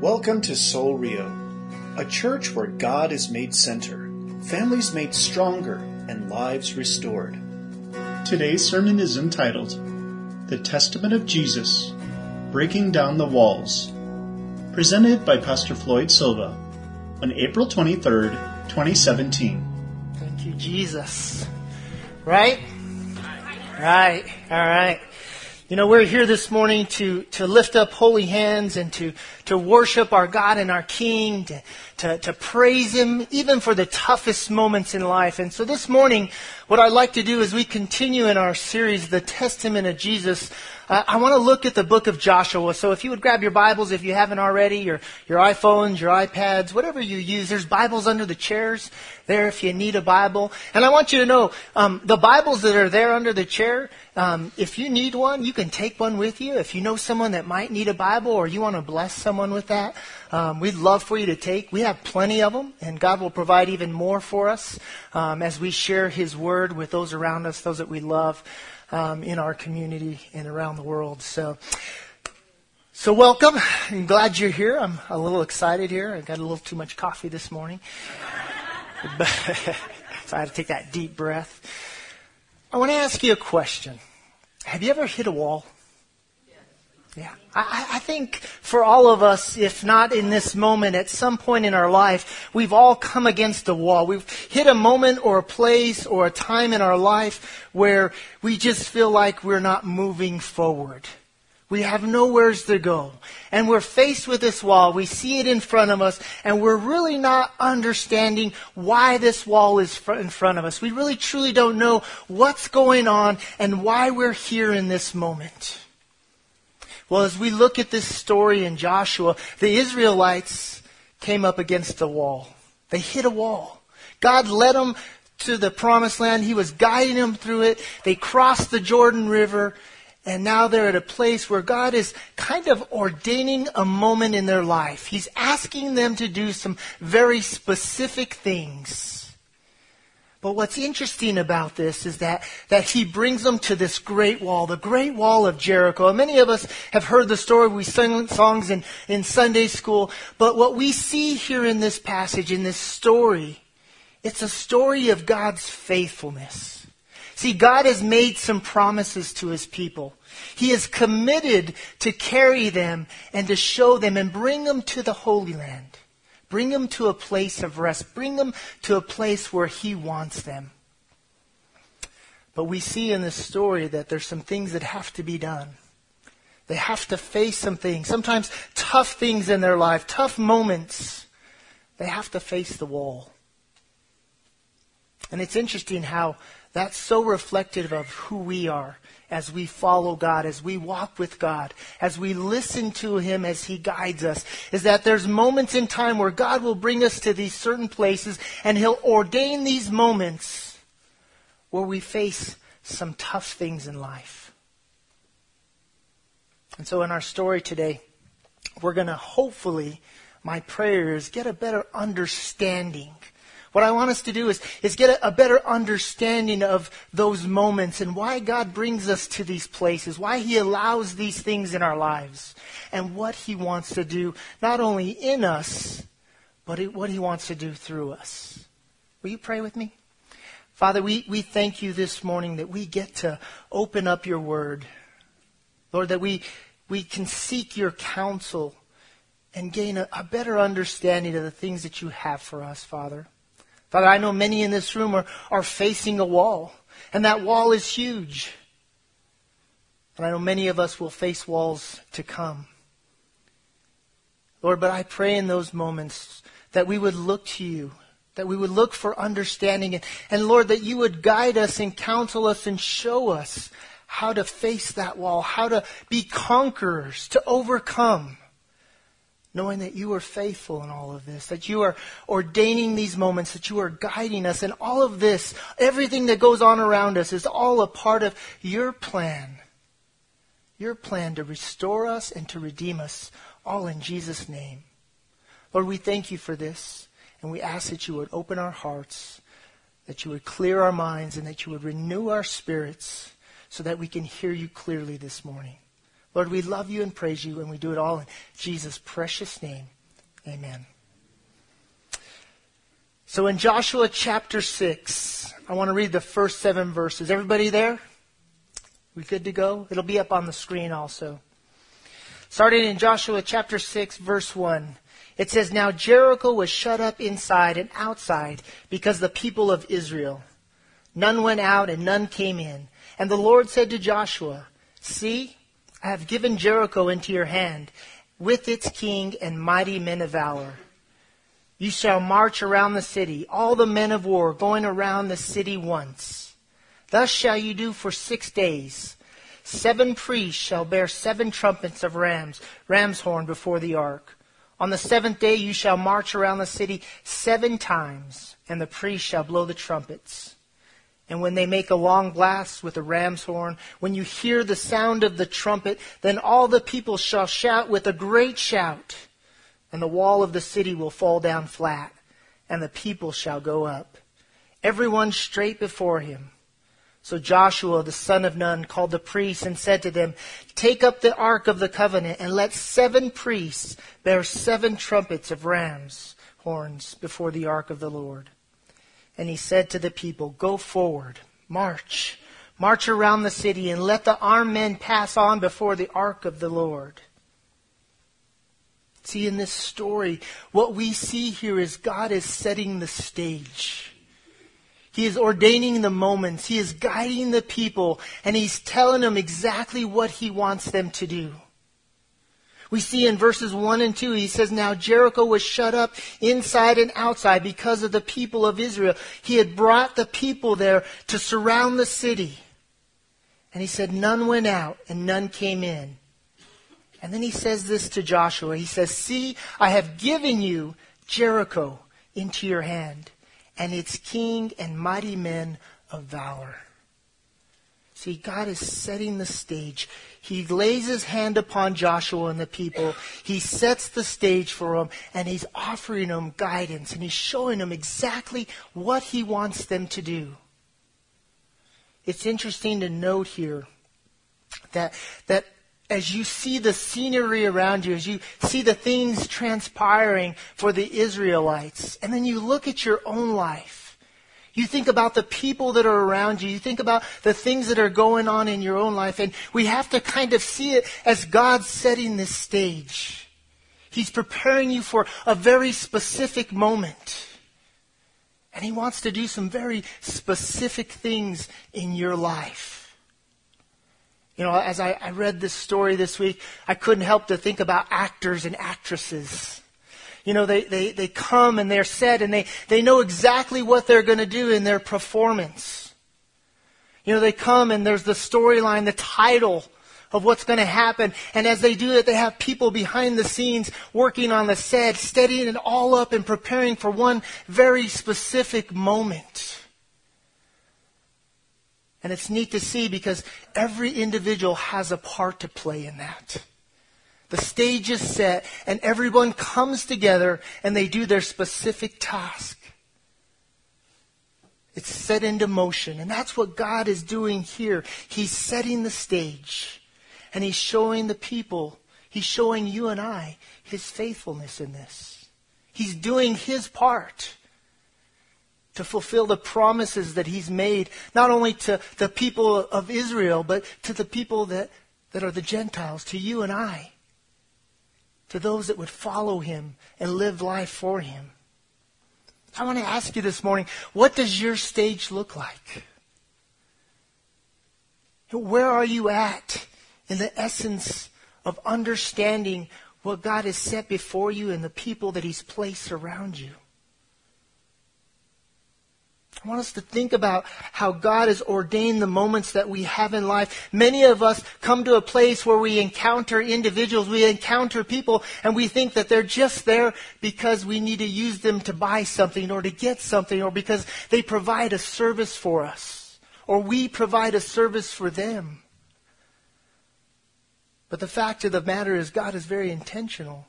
Welcome to Soul Rio, a church where God is made center, families made stronger, and lives restored. Today's sermon is entitled The Testament of Jesus Breaking Down the Walls, presented by Pastor Floyd Silva on April 23rd, 2017. Thank you, Jesus. Right? Right. All right. You know, we're here this morning to, to lift up holy hands and to, to worship our God and our King, to, to, to praise Him, even for the toughest moments in life. And so this morning, what I'd like to do as we continue in our series, The Testament of Jesus, uh, I want to look at the book of Joshua. So if you would grab your Bibles, if you haven't already, your, your iPhones, your iPads, whatever you use, there's Bibles under the chairs there if you need a Bible. And I want you to know, um, the Bibles that are there under the chair, um, if you need one, you can take one with you. If you know someone that might need a Bible or you want to bless someone with that, um, we'd love for you to take. We have plenty of them, and God will provide even more for us um, as we share His Word with those around us, those that we love um, in our community and around the world. So, so welcome. I'm glad you're here. I'm a little excited here. I got a little too much coffee this morning, so I had to take that deep breath. I want to ask you a question. Have you ever hit a wall? Yeah. I, I, think for all of us, if not in this moment, at some point in our life, we've all come against a wall. We've hit a moment or a place or a time in our life where we just feel like we're not moving forward. We have nowheres to go. And we're faced with this wall. We see it in front of us, and we're really not understanding why this wall is in front of us. We really truly don't know what's going on and why we're here in this moment. Well, as we look at this story in Joshua, the Israelites came up against a wall. They hit a wall. God led them to the promised land. He was guiding them through it. They crossed the Jordan River. And now they're at a place where God is kind of ordaining a moment in their life. He's asking them to do some very specific things. But what's interesting about this is that, that he brings them to this great wall, the great wall of Jericho. And many of us have heard the story. We sing songs in, in Sunday school. But what we see here in this passage, in this story, it's a story of God's faithfulness. See, God has made some promises to his people. He is committed to carry them and to show them and bring them to the Holy Land. Bring them to a place of rest. Bring them to a place where He wants them. But we see in this story that there's some things that have to be done. They have to face some things, sometimes tough things in their life, tough moments. They have to face the wall. And it's interesting how that's so reflective of who we are as we follow God, as we walk with God, as we listen to Him as He guides us, is that there's moments in time where God will bring us to these certain places and He'll ordain these moments where we face some tough things in life. And so in our story today, we're going to hopefully, my prayer is get a better understanding what I want us to do is, is get a, a better understanding of those moments and why God brings us to these places, why He allows these things in our lives, and what He wants to do, not only in us, but what He wants to do through us. Will you pray with me? Father, we, we thank you this morning that we get to open up your word. Lord, that we, we can seek your counsel and gain a, a better understanding of the things that you have for us, Father. Father, I know many in this room are, are facing a wall, and that wall is huge. And I know many of us will face walls to come. Lord, but I pray in those moments that we would look to you, that we would look for understanding, and, and Lord, that you would guide us and counsel us and show us how to face that wall, how to be conquerors, to overcome knowing that you are faithful in all of this, that you are ordaining these moments, that you are guiding us, and all of this, everything that goes on around us, is all a part of your plan. Your plan to restore us and to redeem us, all in Jesus' name. Lord, we thank you for this, and we ask that you would open our hearts, that you would clear our minds, and that you would renew our spirits so that we can hear you clearly this morning. Lord, we love you and praise you, and we do it all in Jesus' precious name. Amen. So in Joshua chapter 6, I want to read the first seven verses. Everybody there? We good to go? It'll be up on the screen also. Starting in Joshua chapter 6, verse 1. It says, Now Jericho was shut up inside and outside because the people of Israel. None went out and none came in. And the Lord said to Joshua, See, I have given Jericho into your hand with its king and mighty men of valor. You shall march around the city, all the men of war going around the city once. Thus shall you do for six days. Seven priests shall bear seven trumpets of rams, ram's horn before the ark. On the seventh day you shall march around the city seven times, and the priests shall blow the trumpets. And when they make a long blast with a ram's horn, when you hear the sound of the trumpet, then all the people shall shout with a great shout, and the wall of the city will fall down flat, and the people shall go up, everyone straight before him. So Joshua the son of Nun called the priests and said to them, Take up the ark of the covenant, and let seven priests bear seven trumpets of rams' horns before the ark of the Lord. And he said to the people, Go forward, march, march around the city, and let the armed men pass on before the ark of the Lord. See, in this story, what we see here is God is setting the stage. He is ordaining the moments. He is guiding the people, and He's telling them exactly what He wants them to do. We see in verses 1 and 2, he says, Now Jericho was shut up inside and outside because of the people of Israel. He had brought the people there to surround the city. And he said, None went out and none came in. And then he says this to Joshua. He says, See, I have given you Jericho into your hand, and its king and mighty men of valor. See, God is setting the stage. He lays his hand upon Joshua and the people. He sets the stage for them, and he's offering them guidance, and he's showing them exactly what he wants them to do. It's interesting to note here that, that as you see the scenery around you, as you see the things transpiring for the Israelites, and then you look at your own life, you think about the people that are around you. You think about the things that are going on in your own life. And we have to kind of see it as God setting this stage. He's preparing you for a very specific moment. And He wants to do some very specific things in your life. You know, as I, I read this story this week, I couldn't help to think about actors and actresses you know, they, they, they come and they're set and they, they know exactly what they're going to do in their performance. You know, they come and there's the storyline, the title of what's going to happen. And as they do it, they have people behind the scenes working on the set, steadying it all up and preparing for one very specific moment. And it's neat to see because every individual has a part to play in that. The stage is set, and everyone comes together and they do their specific task. It's set into motion. And that's what God is doing here. He's setting the stage. And He's showing the people, He's showing you and I His faithfulness in this. He's doing His part to fulfill the promises that He's made, not only to the people of Israel, but to the people that, that are the Gentiles, to you and I to those that would follow him and live life for him. I want to ask you this morning what does your stage look like? Where are you at in the essence of understanding what God has set before you and the people that He's placed around you? I want us to think about how God has ordained the moments that we have in life. Many of us come to a place where we encounter individuals, we encounter people, and we think that they're just there because we need to use them to buy something or to get something or because they provide a service for us or we provide a service for them. But the fact of the matter is, God is very intentional.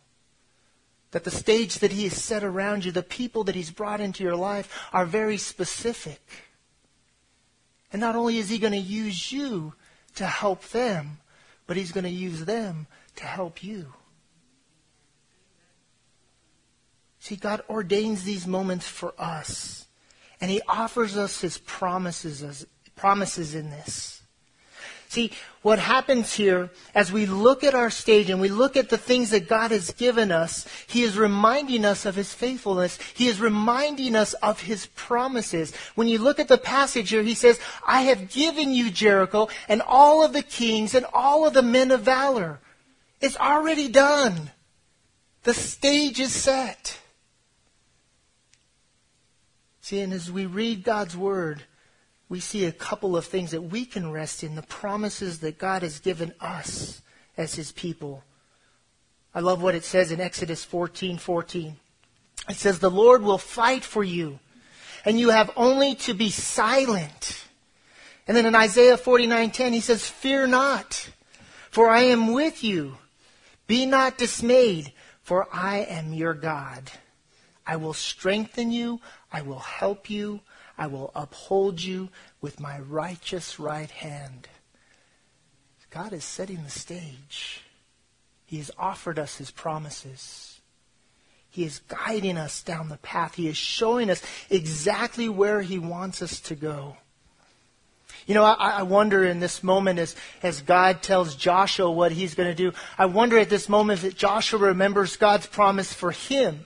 That the stage that He has set around you, the people that He's brought into your life, are very specific. And not only is He going to use you to help them, but He's going to use them to help you. See, God ordains these moments for us, and He offers us His promises promises in this. See, what happens here, as we look at our stage and we look at the things that God has given us, He is reminding us of His faithfulness. He is reminding us of His promises. When you look at the passage here, He says, I have given you Jericho and all of the kings and all of the men of valor. It's already done. The stage is set. See, and as we read God's Word, we see a couple of things that we can rest in the promises that God has given us as his people. I love what it says in Exodus 14 14. It says, The Lord will fight for you, and you have only to be silent. And then in Isaiah 49 10, he says, Fear not, for I am with you. Be not dismayed, for I am your God. I will strengthen you, I will help you, I will uphold you with my righteous right hand. God is setting the stage. He has offered us his promises. He is guiding us down the path. He is showing us exactly where he wants us to go. You know, I, I, wonder in this moment as, as God tells Joshua what he's going to do, I wonder at this moment that Joshua remembers God's promise for him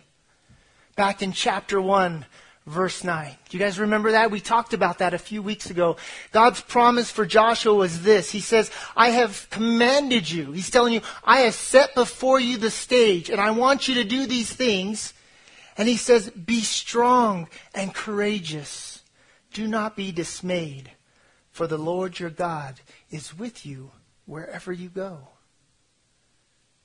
back in chapter 1 verse 9. Do you guys remember that? We talked about that a few weeks ago. God's promise for Joshua was this. He says, I have commanded you. He's telling you, I have set before you the stage and I want you to do these things. And he says, be strong and courageous. Do not be dismayed, for the Lord your God is with you wherever you go.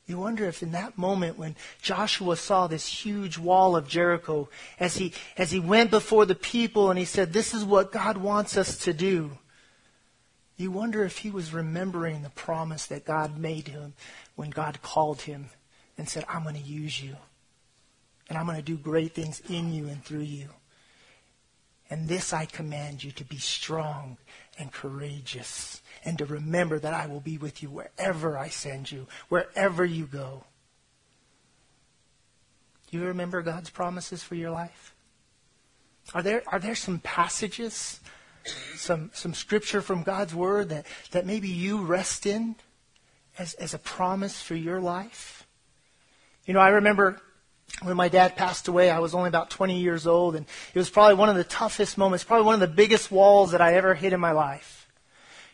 You wonder if in that moment when Joshua saw this huge wall of Jericho, as he, as he went before the people and he said, This is what God wants us to do. You wonder if he was remembering the promise that God made him when God called him and said, I'm going to use you. And I'm going to do great things in you and through you. And this I command you to be strong and courageous and to remember that I will be with you wherever I send you, wherever you go. Do you remember God's promises for your life? Are there, are there some passages, some, some scripture from God's Word that, that maybe you rest in as, as a promise for your life? You know, I remember when my dad passed away, I was only about 20 years old, and it was probably one of the toughest moments, probably one of the biggest walls that I ever hit in my life.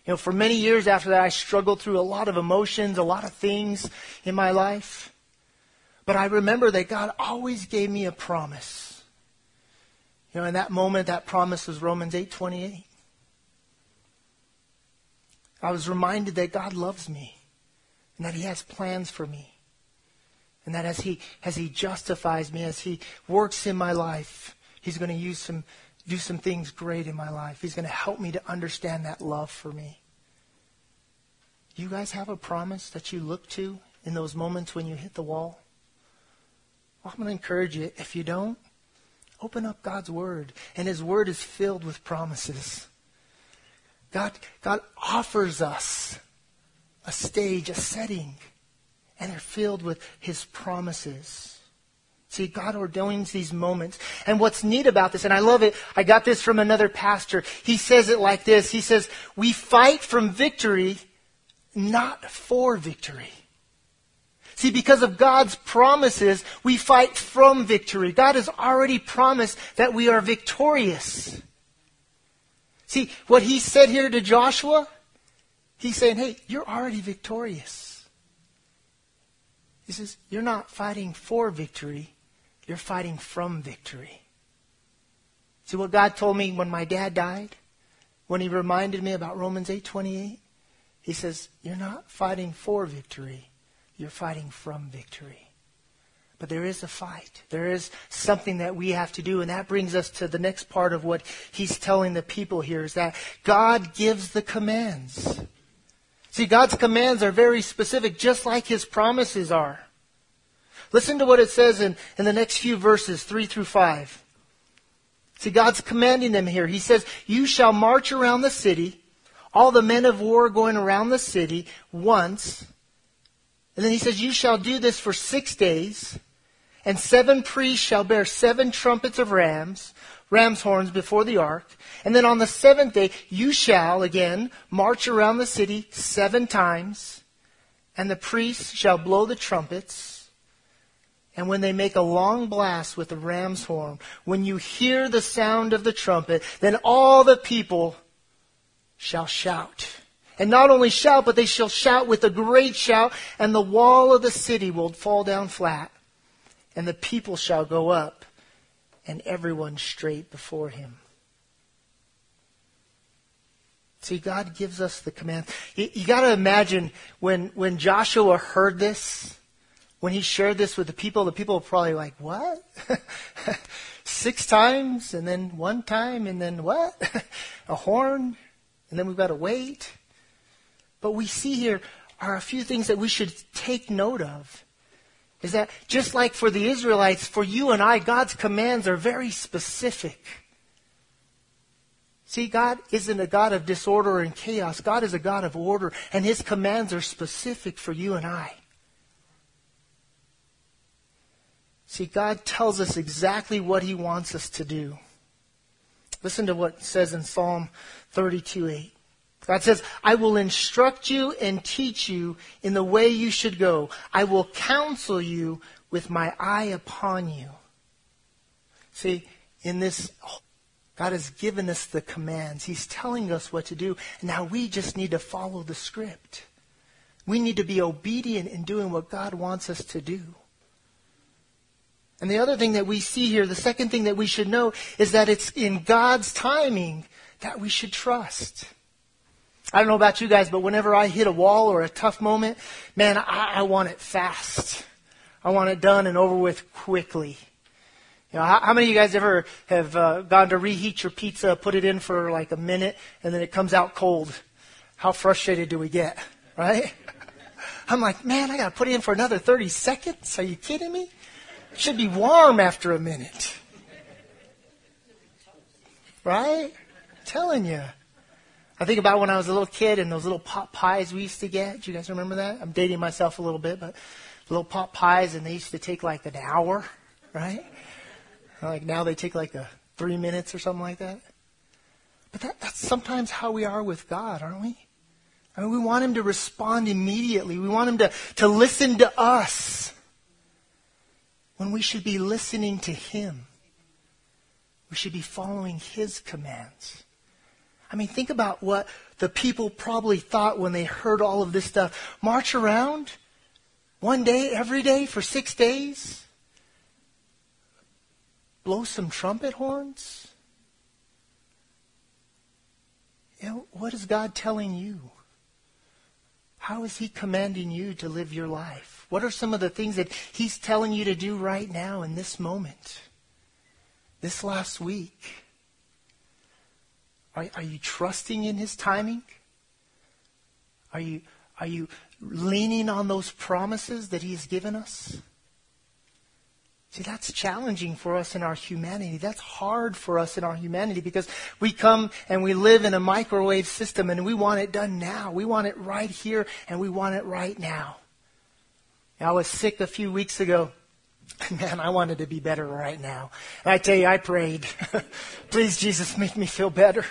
You know, for many years after that, I struggled through a lot of emotions, a lot of things in my life. But I remember that God always gave me a promise. You know, in that moment, that promise was Romans 8:28. I was reminded that God loves me and that He has plans for me. And that as He, as he justifies me, as He works in my life, He's going to use some do some things great in my life. He's going to help me to understand that love for me. You guys have a promise that you look to in those moments when you hit the wall? Well, I'm going to encourage you. If you don't, open up God's Word. And His Word is filled with promises. God, God offers us a stage, a setting, and they're filled with His promises. See, God ordains these moments. And what's neat about this, and I love it, I got this from another pastor. He says it like this. He says, we fight from victory, not for victory. See, because of God's promises, we fight from victory. God has already promised that we are victorious. See, what he said here to Joshua, he's saying, hey, you're already victorious. He says, you're not fighting for victory, you're fighting from victory. See what God told me when my dad died? When he reminded me about Romans 8:28? He says, "You're not fighting for victory. You're fighting from victory." But there is a fight. There is something that we have to do, and that brings us to the next part of what he's telling the people here is that God gives the commands. See, God's commands are very specific, just like his promises are. Listen to what it says in, in the next few verses, 3 through 5. See, God's commanding them here. He says, You shall march around the city all the men of war going around the city once. And then he says, You shall do this for six days, and seven priests shall bear seven trumpets of rams, ram's horns before the ark. And then on the seventh day, you shall again march around the city seven times, and the priests shall blow the trumpets. And when they make a long blast with the ram's horn, when you hear the sound of the trumpet, then all the people shall shout. And not only shout, but they shall shout with a great shout, and the wall of the city will fall down flat, and the people shall go up, and everyone straight before him. See, God gives us the command. You, you got to imagine when, when Joshua heard this, when he shared this with the people, the people were probably like, What? Six times, and then one time, and then what? a horn? and then we've got to wait. But we see here are a few things that we should take note of. Is that just like for the Israelites, for you and I, God's commands are very specific. See, God isn't a God of disorder and chaos. God is a God of order, and His commands are specific for you and I. See, God tells us exactly what He wants us to do. Listen to what it says in Psalm 32 8. God says, I will instruct you and teach you in the way you should go. I will counsel you with my eye upon you. See, in this, God has given us the commands. He's telling us what to do. Now we just need to follow the script. We need to be obedient in doing what God wants us to do. And the other thing that we see here, the second thing that we should know, is that it's in God's timing that we should trust. I don't know about you guys, but whenever I hit a wall or a tough moment, man, I, I want it fast. I want it done and over with quickly. You know, how, how many of you guys ever have uh, gone to reheat your pizza, put it in for like a minute, and then it comes out cold? How frustrated do we get, right? I'm like, man, I got to put it in for another 30 seconds. Are you kidding me? It should be warm after a minute. Right? I'm telling you. I think about when I was a little kid and those little pot pies we used to get. Do you guys remember that? I'm dating myself a little bit, but little pot pies and they used to take like an hour, right? Like now they take like a three minutes or something like that. But that, that's sometimes how we are with God, aren't we? I mean, we want Him to respond immediately. We want Him to, to listen to us when we should be listening to Him. We should be following His commands. I mean, think about what the people probably thought when they heard all of this stuff. March around one day, every day for six days? Blow some trumpet horns? You know, what is God telling you? How is He commanding you to live your life? What are some of the things that He's telling you to do right now in this moment? This last week? Are, are you trusting in His timing? Are you, are you leaning on those promises that He has given us? See, that's challenging for us in our humanity. That's hard for us in our humanity because we come and we live in a microwave system and we want it done now. We want it right here and we want it right now. I was sick a few weeks ago. Man, I wanted to be better right now. I tell you, I prayed, please, Jesus, make me feel better.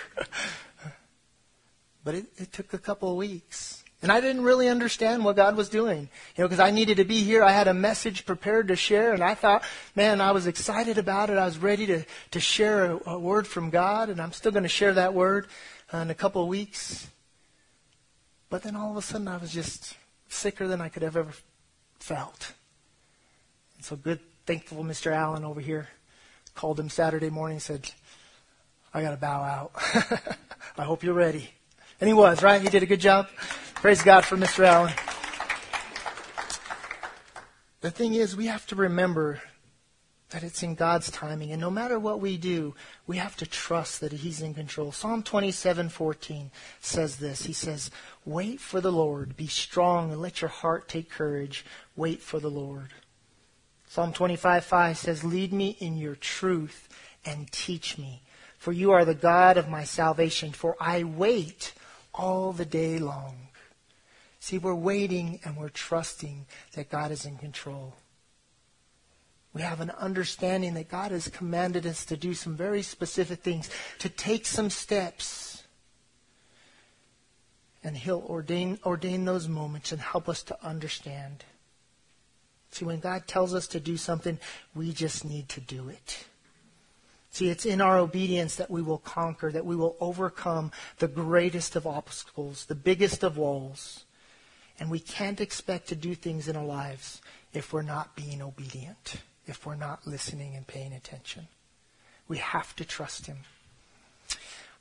but it, it took a couple of weeks. And I didn't really understand what God was doing. You know, because I needed to be here. I had a message prepared to share, and I thought, man, I was excited about it. I was ready to, to share a, a word from God, and I'm still going to share that word uh, in a couple of weeks. But then all of a sudden, I was just sicker than I could have ever felt. And so good, thankful Mr. Allen over here called him Saturday morning and said, I got to bow out. I hope you're ready. And he was, right? He did a good job. Praise God for Mr. Allen. The thing is, we have to remember that it's in God's timing. And no matter what we do, we have to trust that He's in control. Psalm 27:14 says this. He says, "Wait for the Lord, be strong and let your heart take courage. Wait for the Lord." Psalm 25:5 says, "Lead me in your truth and teach me, for you are the God of my salvation, for I wait all the day long. See, we're waiting and we're trusting that God is in control. We have an understanding that God has commanded us to do some very specific things, to take some steps. And He'll ordain, ordain those moments and help us to understand. See, when God tells us to do something, we just need to do it. See, it's in our obedience that we will conquer, that we will overcome the greatest of obstacles, the biggest of walls. And we can't expect to do things in our lives if we're not being obedient, if we're not listening and paying attention. We have to trust Him.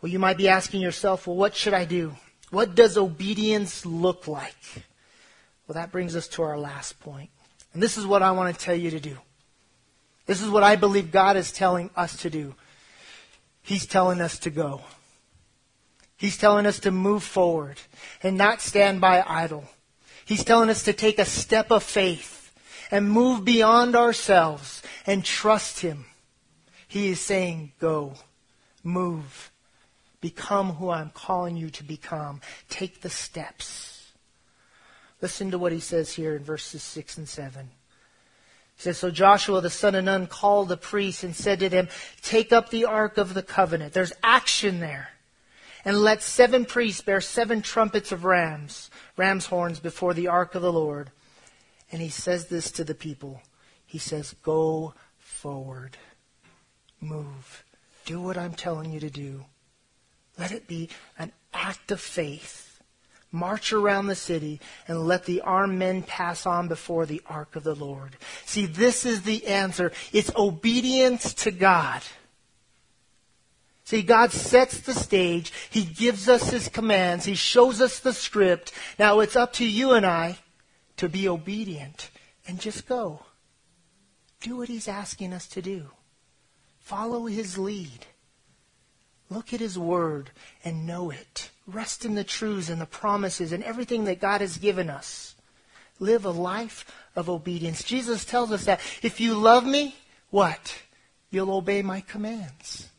Well, you might be asking yourself, well, what should I do? What does obedience look like? Well, that brings us to our last point. And this is what I want to tell you to do. This is what I believe God is telling us to do. He's telling us to go. He's telling us to move forward and not stand by idle. He's telling us to take a step of faith and move beyond ourselves and trust Him. He is saying, go, move, become who I'm calling you to become. Take the steps. Listen to what he says here in verses 6 and 7. He says, So Joshua the son of Nun called the priests and said to them, Take up the ark of the covenant. There's action there. And let seven priests bear seven trumpets of rams, ram's horns before the ark of the Lord. And he says this to the people. He says, Go forward. Move. Do what I'm telling you to do. Let it be an act of faith march around the city and let the armed men pass on before the ark of the Lord. See, this is the answer. It's obedience to God. See, God sets the stage. He gives us His commands. He shows us the script. Now it's up to you and I to be obedient and just go. Do what He's asking us to do. Follow His lead. Look at His Word and know it. Rest in the truths and the promises and everything that God has given us. Live a life of obedience. Jesus tells us that if you love me, what? You'll obey my commands.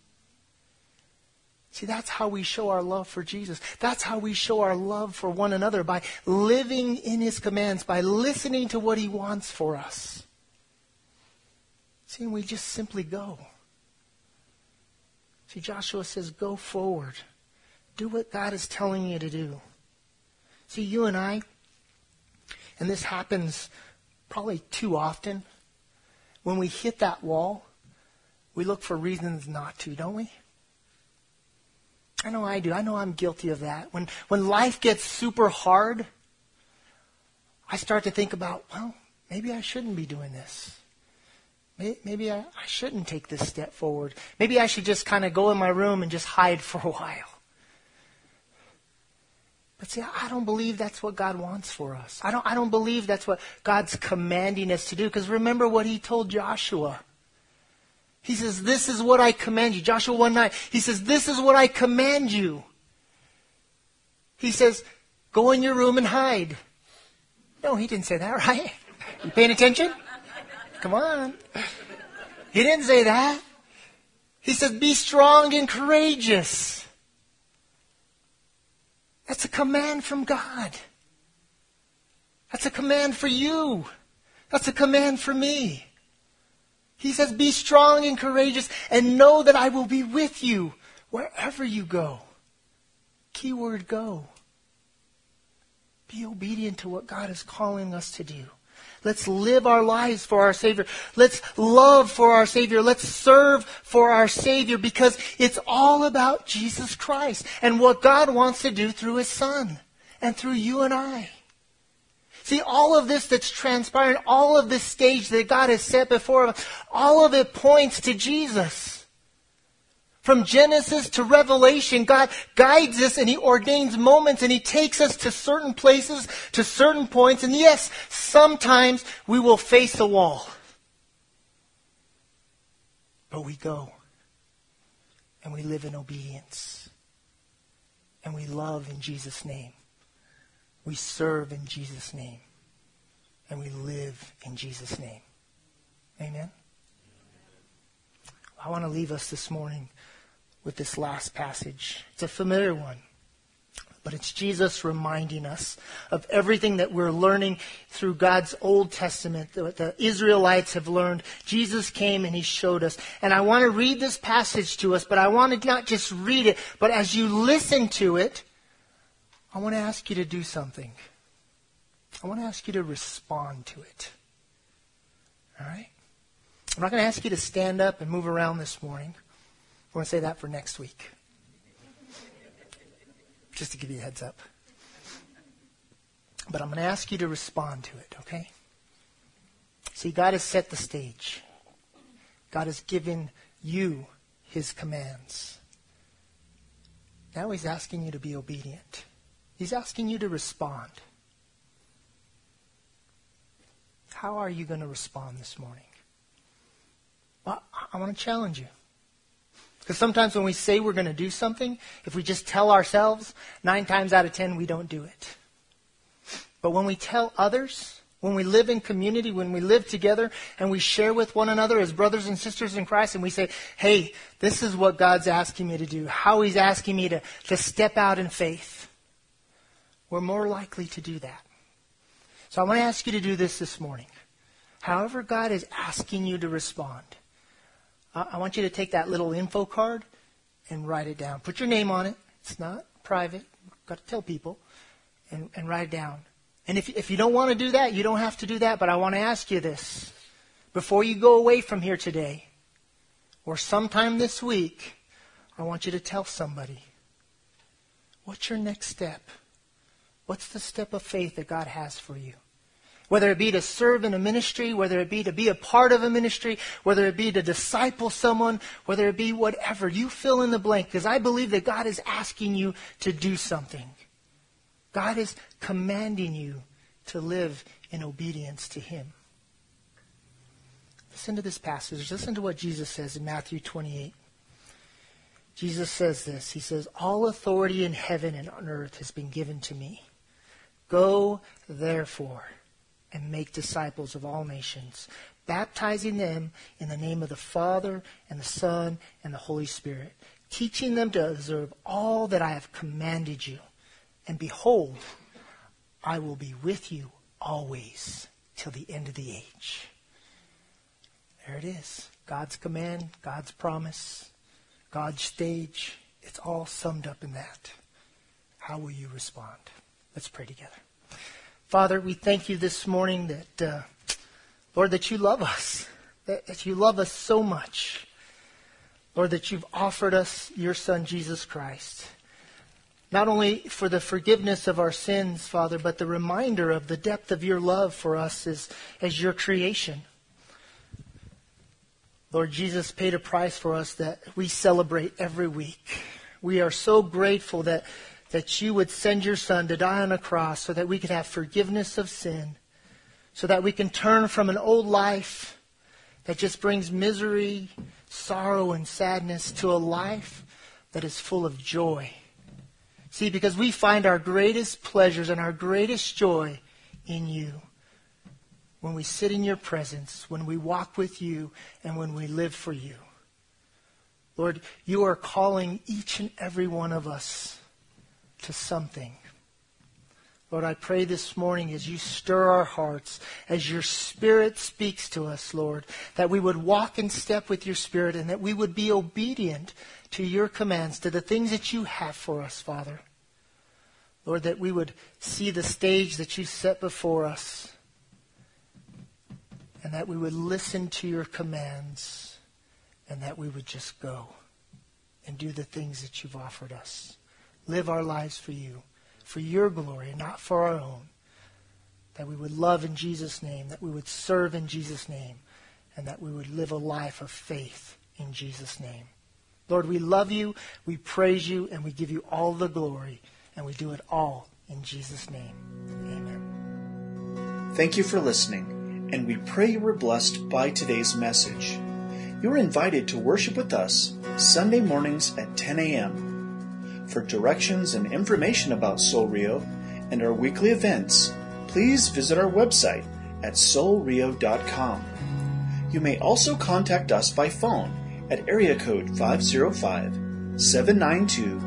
See, that's how we show our love for Jesus. That's how we show our love for one another by living in his commands, by listening to what he wants for us. See, we just simply go. See, Joshua says, go forward. Do what God is telling you to do. See, you and I, and this happens probably too often, when we hit that wall, we look for reasons not to, don't we? I know I do. I know I'm guilty of that. When, when life gets super hard, I start to think about, well, maybe I shouldn't be doing this. Maybe I, I shouldn't take this step forward. Maybe I should just kind of go in my room and just hide for a while. But see, I don't believe that's what God wants for us. I don't, I don't believe that's what God's commanding us to do. Because remember what he told Joshua. He says, This is what I command you. Joshua 1 9. He says, This is what I command you. He says, Go in your room and hide. No, he didn't say that, right? You paying attention? Come on. He didn't say that. He says, Be strong and courageous. That's a command from God. That's a command for you. That's a command for me. He says, Be strong and courageous and know that I will be with you wherever you go. Keyword go. Be obedient to what God is calling us to do. Let's live our lives for our Savior. Let's love for our Savior. Let's serve for our Savior because it's all about Jesus Christ and what God wants to do through His Son and through you and I. See, all of this that's transpiring, all of this stage that God has set before us, all of it points to Jesus. From Genesis to Revelation, God guides us and He ordains moments and He takes us to certain places, to certain points. And yes, sometimes we will face a wall. But we go. And we live in obedience. And we love in Jesus' name. We serve in Jesus' name. And we live in Jesus' name. Amen. I want to leave us this morning with this last passage. It's a familiar one. but it's Jesus reminding us of everything that we're learning through God's Old Testament, that the Israelites have learned. Jesus came and he showed us. And I want to read this passage to us, but I want to not just read it, but as you listen to it, I want to ask you to do something. I want to ask you to respond to it. All right? I'm not going to ask you to stand up and move around this morning. We're going to say that for next week. Just to give you a heads up. But I'm going to ask you to respond to it, okay? See, God has set the stage. God has given you his commands. Now he's asking you to be obedient. He's asking you to respond. How are you going to respond this morning? Well, I want to challenge you. Because sometimes when we say we're going to do something, if we just tell ourselves, nine times out of ten, we don't do it. But when we tell others, when we live in community, when we live together and we share with one another as brothers and sisters in Christ and we say, hey, this is what God's asking me to do, how He's asking me to, to step out in faith, we're more likely to do that. So I want to ask you to do this this morning. However, God is asking you to respond. I want you to take that little info card and write it down. Put your name on it. It's not private. You've got to tell people. And, and write it down. And if, if you don't want to do that, you don't have to do that. But I want to ask you this. Before you go away from here today, or sometime this week, I want you to tell somebody. What's your next step? What's the step of faith that God has for you? Whether it be to serve in a ministry, whether it be to be a part of a ministry, whether it be to disciple someone, whether it be whatever. You fill in the blank because I believe that God is asking you to do something. God is commanding you to live in obedience to Him. Listen to this passage. Listen to what Jesus says in Matthew 28. Jesus says this. He says, All authority in heaven and on earth has been given to me. Go, therefore and make disciples of all nations, baptizing them in the name of the Father and the Son and the Holy Spirit, teaching them to observe all that I have commanded you. And behold, I will be with you always till the end of the age. There it is. God's command, God's promise, God's stage. It's all summed up in that. How will you respond? Let's pray together. Father, we thank you this morning that, uh, Lord, that you love us, that, that you love us so much. Lord, that you've offered us your Son, Jesus Christ. Not only for the forgiveness of our sins, Father, but the reminder of the depth of your love for us as, as your creation. Lord Jesus paid a price for us that we celebrate every week. We are so grateful that that you would send your son to die on a cross so that we could have forgiveness of sin, so that we can turn from an old life that just brings misery, sorrow, and sadness to a life that is full of joy. See, because we find our greatest pleasures and our greatest joy in you. When we sit in your presence, when we walk with you, and when we live for you. Lord, you are calling each and every one of us to something. Lord, I pray this morning as you stir our hearts, as your Spirit speaks to us, Lord, that we would walk in step with your Spirit and that we would be obedient to your commands, to the things that you have for us, Father. Lord, that we would see the stage that you set before us and that we would listen to your commands and that we would just go and do the things that you've offered us live our lives for you, for your glory, not for our own. That we would love in Jesus' name, that we would serve in Jesus' name, and that we would live a life of faith in Jesus' name. Lord, we love you, we praise you, and we give you all the glory, and we do it all in Jesus' name. Amen. Thank you for listening, and we pray you were blessed by today's message. You are invited to worship with us Sunday mornings at 10 a.m. For directions and information about Soul Rio and our weekly events, please visit our website at soulrio.com. You may also contact us by phone at area code 505 792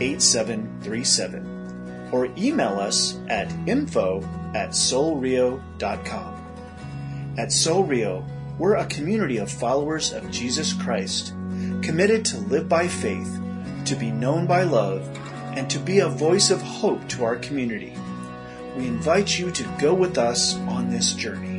8737. or email us at info at soulrio.com. At Soul Rio, we're a community of followers of Jesus Christ, committed to live by faith, to be known by love, and to be a voice of hope to our community. We invite you to go with us on this journey.